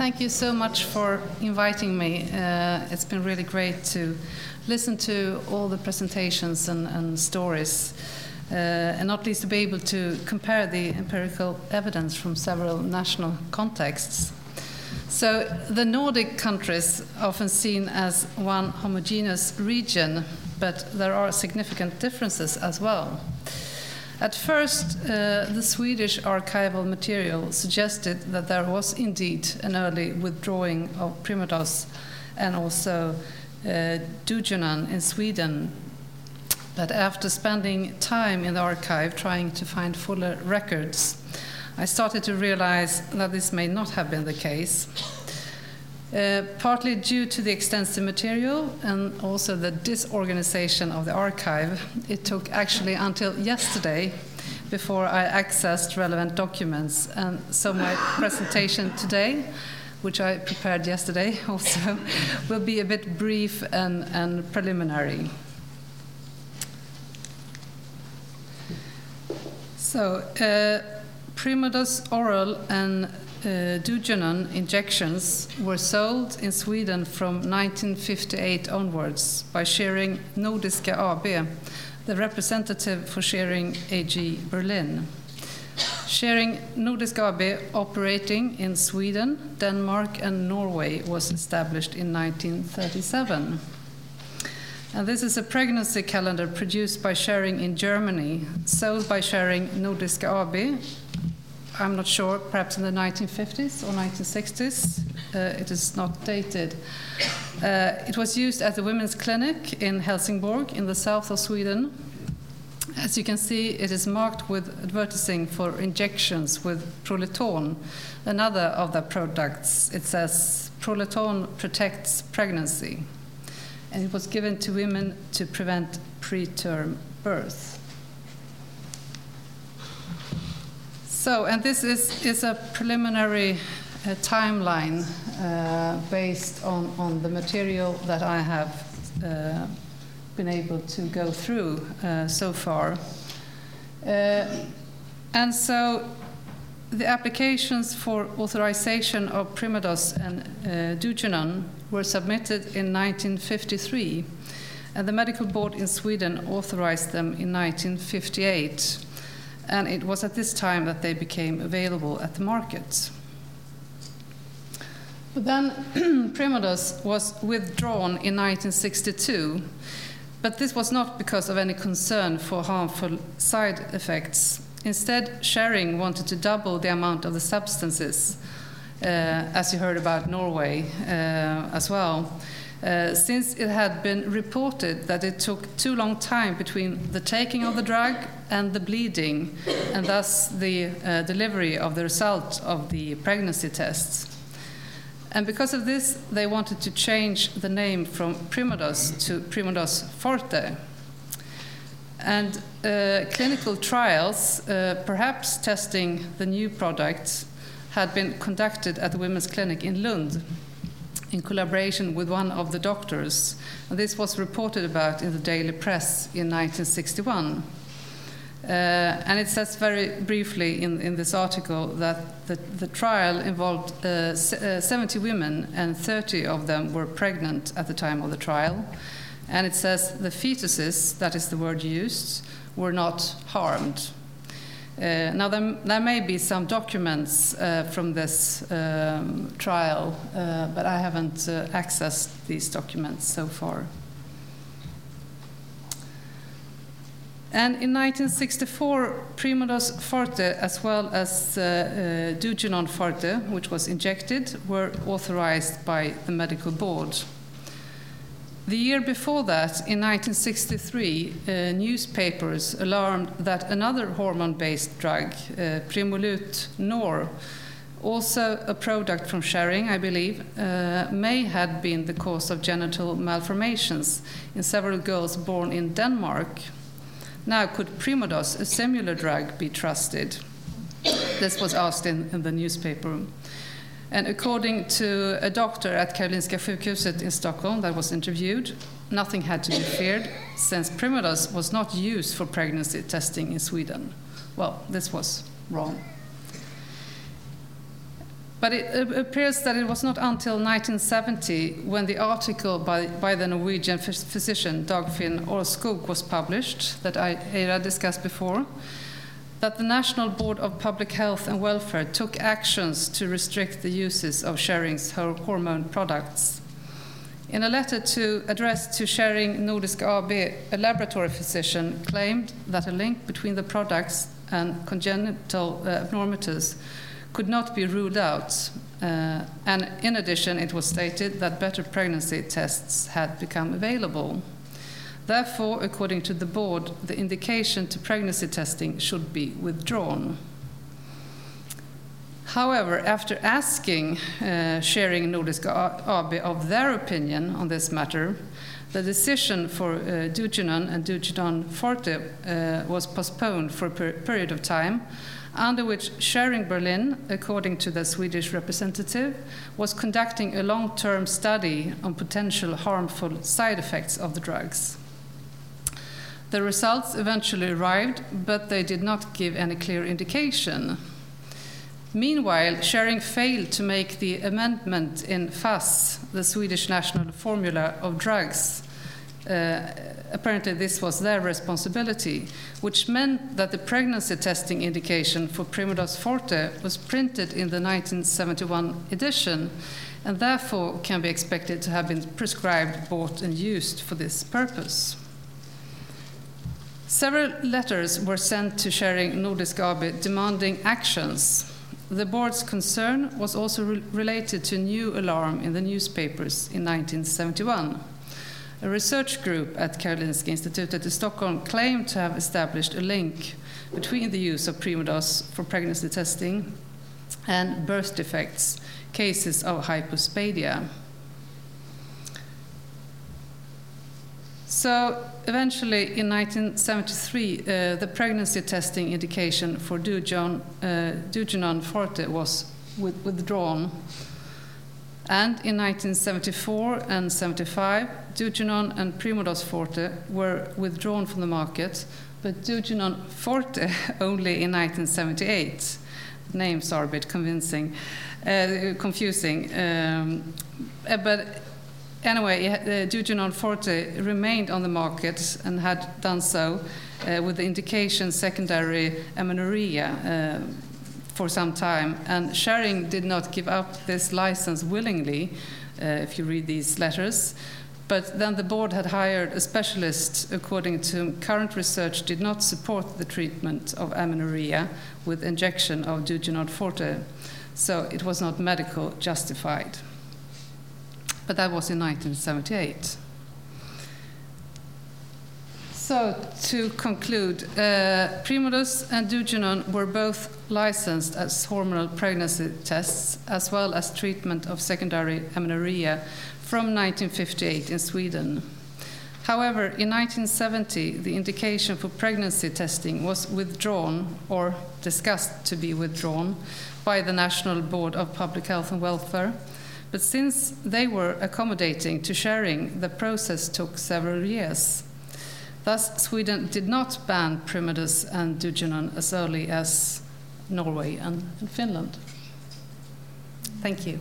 thank you so much for inviting me. Uh, it's been really great to listen to all the presentations and, and stories, uh, and not least to be able to compare the empirical evidence from several national contexts. So, the Nordic countries are often seen as one homogeneous region, but there are significant differences as well. At first, uh, the Swedish archival material suggested that there was indeed an early withdrawing of Primodos and also uh, Duogynon in Sweden. But after spending time in the archive trying to find fuller records, I started to realize that this may not have been the case. Uh, partly due to the extensive material and also the disorganization of the archive, it took actually until yesterday before I accessed relevant documents. And so my presentation today, which I prepared yesterday also, will be a bit brief and, and preliminary. So, uh, oral and uh, Duogynon injections were sold in Sweden from 1958 onwards by Schering Nordiska AB, the representative for Schering AG Berlin. Schering Nordiska AB, operating in Sweden, Denmark, and Norway, was established in 1937. And this is a pregnancy calendar produced by Schering in Germany, sold by Schering Nordiska AB I'm not sure, perhaps in the 1950s or 1960s. Uh, it is not dated. Uh, it was used at the women's clinic in Helsingborg in the south of Sweden. As you can see, it is marked with advertising for injections with Proluton, another of the products. It says Proluton protects pregnancy. And it was given to women to prevent preterm birth. So, and this is, is a preliminary uh, timeline uh, based on, on the material that I have uh, been able to go through uh, so far. Uh, and so the applications for authorization of Primodos and uh, Duogynon were submitted in 1953, and the medical board in Sweden authorized them in 1958 and it was at this time that they became available at the markets. But then Primodos was withdrawn in 1962, but this was not because of any concern for harmful side effects. Instead, Schering wanted to double the amount of the substances, uh, as you heard about Norway uh, as well. Uh, since it had been reported that it took too long time between the taking of the drug and the bleeding, and thus the uh, delivery of the result of the pregnancy tests. And because of this, they wanted to change the name from Primodos to Primodos Forte. And uh, clinical trials, uh, perhaps testing the new product, had been conducted at the Women's Clinic in Lund in collaboration with one of the doctors. And this was reported about in the daily press in 1961. Uh, and it says very briefly in, in this article that the, the trial involved uh, uh, 70 women, and 30 of them were pregnant at the time of the trial. And it says the fetuses, that is the word used, were not harmed. Uh, now, there, there, may be some documents uh, from this um, trial, uh, but I haven't uh, accessed these documents so far. And in 1964, Primodos Forte, as well as uh, uh, Duogynon Forte, which was injected, were authorized by the medical board. The year before that, in 1963, uh, newspapers alarmed that another hormone based drug, uh, Primolut Nor, also a product from Schering, I believe, uh, may have been the cause of genital malformations in several girls born in Denmark. Now, could Primodos, a similar drug, be trusted? This was asked in, in the newspaper. And according to a doctor at Karolinska sjukhuset in Stockholm that was interviewed, nothing had to be feared since Primodos was not used for pregnancy testing in Sweden. Well, this was wrong. But it appears that it was not until 1970, when the article by, by the Norwegian physician Dagfinn Aarskog was published, that I Eira discussed before, that the National Board of Public Health and Welfare took actions to restrict the uses of Schering's hormone products. In a letter to addressed to Schering Nordisk AB, a laboratory physician claimed that a link between the products and congenital uh, abnormalities could not be ruled out. Uh, and in addition, it was stated that better pregnancy tests had become available. Therefore, according to the board, the indication to pregnancy testing should be withdrawn. However, after asking uh, Schering Nordisk AB of their opinion on this matter, the decision for uh, and Duogynon Forte uh, was postponed for a per period of time under which Schering Berlin, according to the Swedish representative, was conducting a long term study on potential harmful side effects of the drugs. The results eventually arrived, but they did not give any clear indication. Meanwhile, Schering failed to make the amendment in FASS, the Swedish national formula of drugs, uh, apparently this was their responsibility, which meant that the pregnancy testing indication for Primodos Forte was printed in the 1971 edition and therefore can be expected to have been prescribed, bought, and used for this purpose. Several letters were sent to Schering Nordisk AB demanding actions. The board's concern was also re related to a new alarm in the newspapers in 1971. A research group at Karolinska Institutet in Stockholm claimed to have established a link between the use of Primodos for pregnancy testing and birth defects, cases of hypospadia. So, eventually, in 1973, uh, the pregnancy testing indication for Duogynon, uh, Forte was with, withdrawn and in 1974 and 75, Duogynon and Primodos Forte were withdrawn from the market, but Duogynon Forte only in 1978. Names are a bit convincing, uh, confusing. Um, uh, but anyway, uh, Forte remained on the market and had done so uh, with the indication secondary amenorrhea. Uh, for some time, and Schering did not give up this license willingly, uh, if you read these letters. But then the board had hired a specialist, according to current research, did not support the treatment of amenorrhea with injection of Duogynon forte. So it was not medical justified. But that was in 1978. So, to conclude, uh, Primodos and Duogynon were both licensed as hormonal pregnancy tests as well as treatment of secondary amenorrhea from 1958 in Sweden. However, in 1970, the indication for pregnancy testing was withdrawn or discussed to be withdrawn by the National Board of Public Health and Welfare. But since they were accommodating to Schering, the process took several years. Thus, Sweden did not ban Primodos and Duogynon as early as Norway and Finland. Thank you.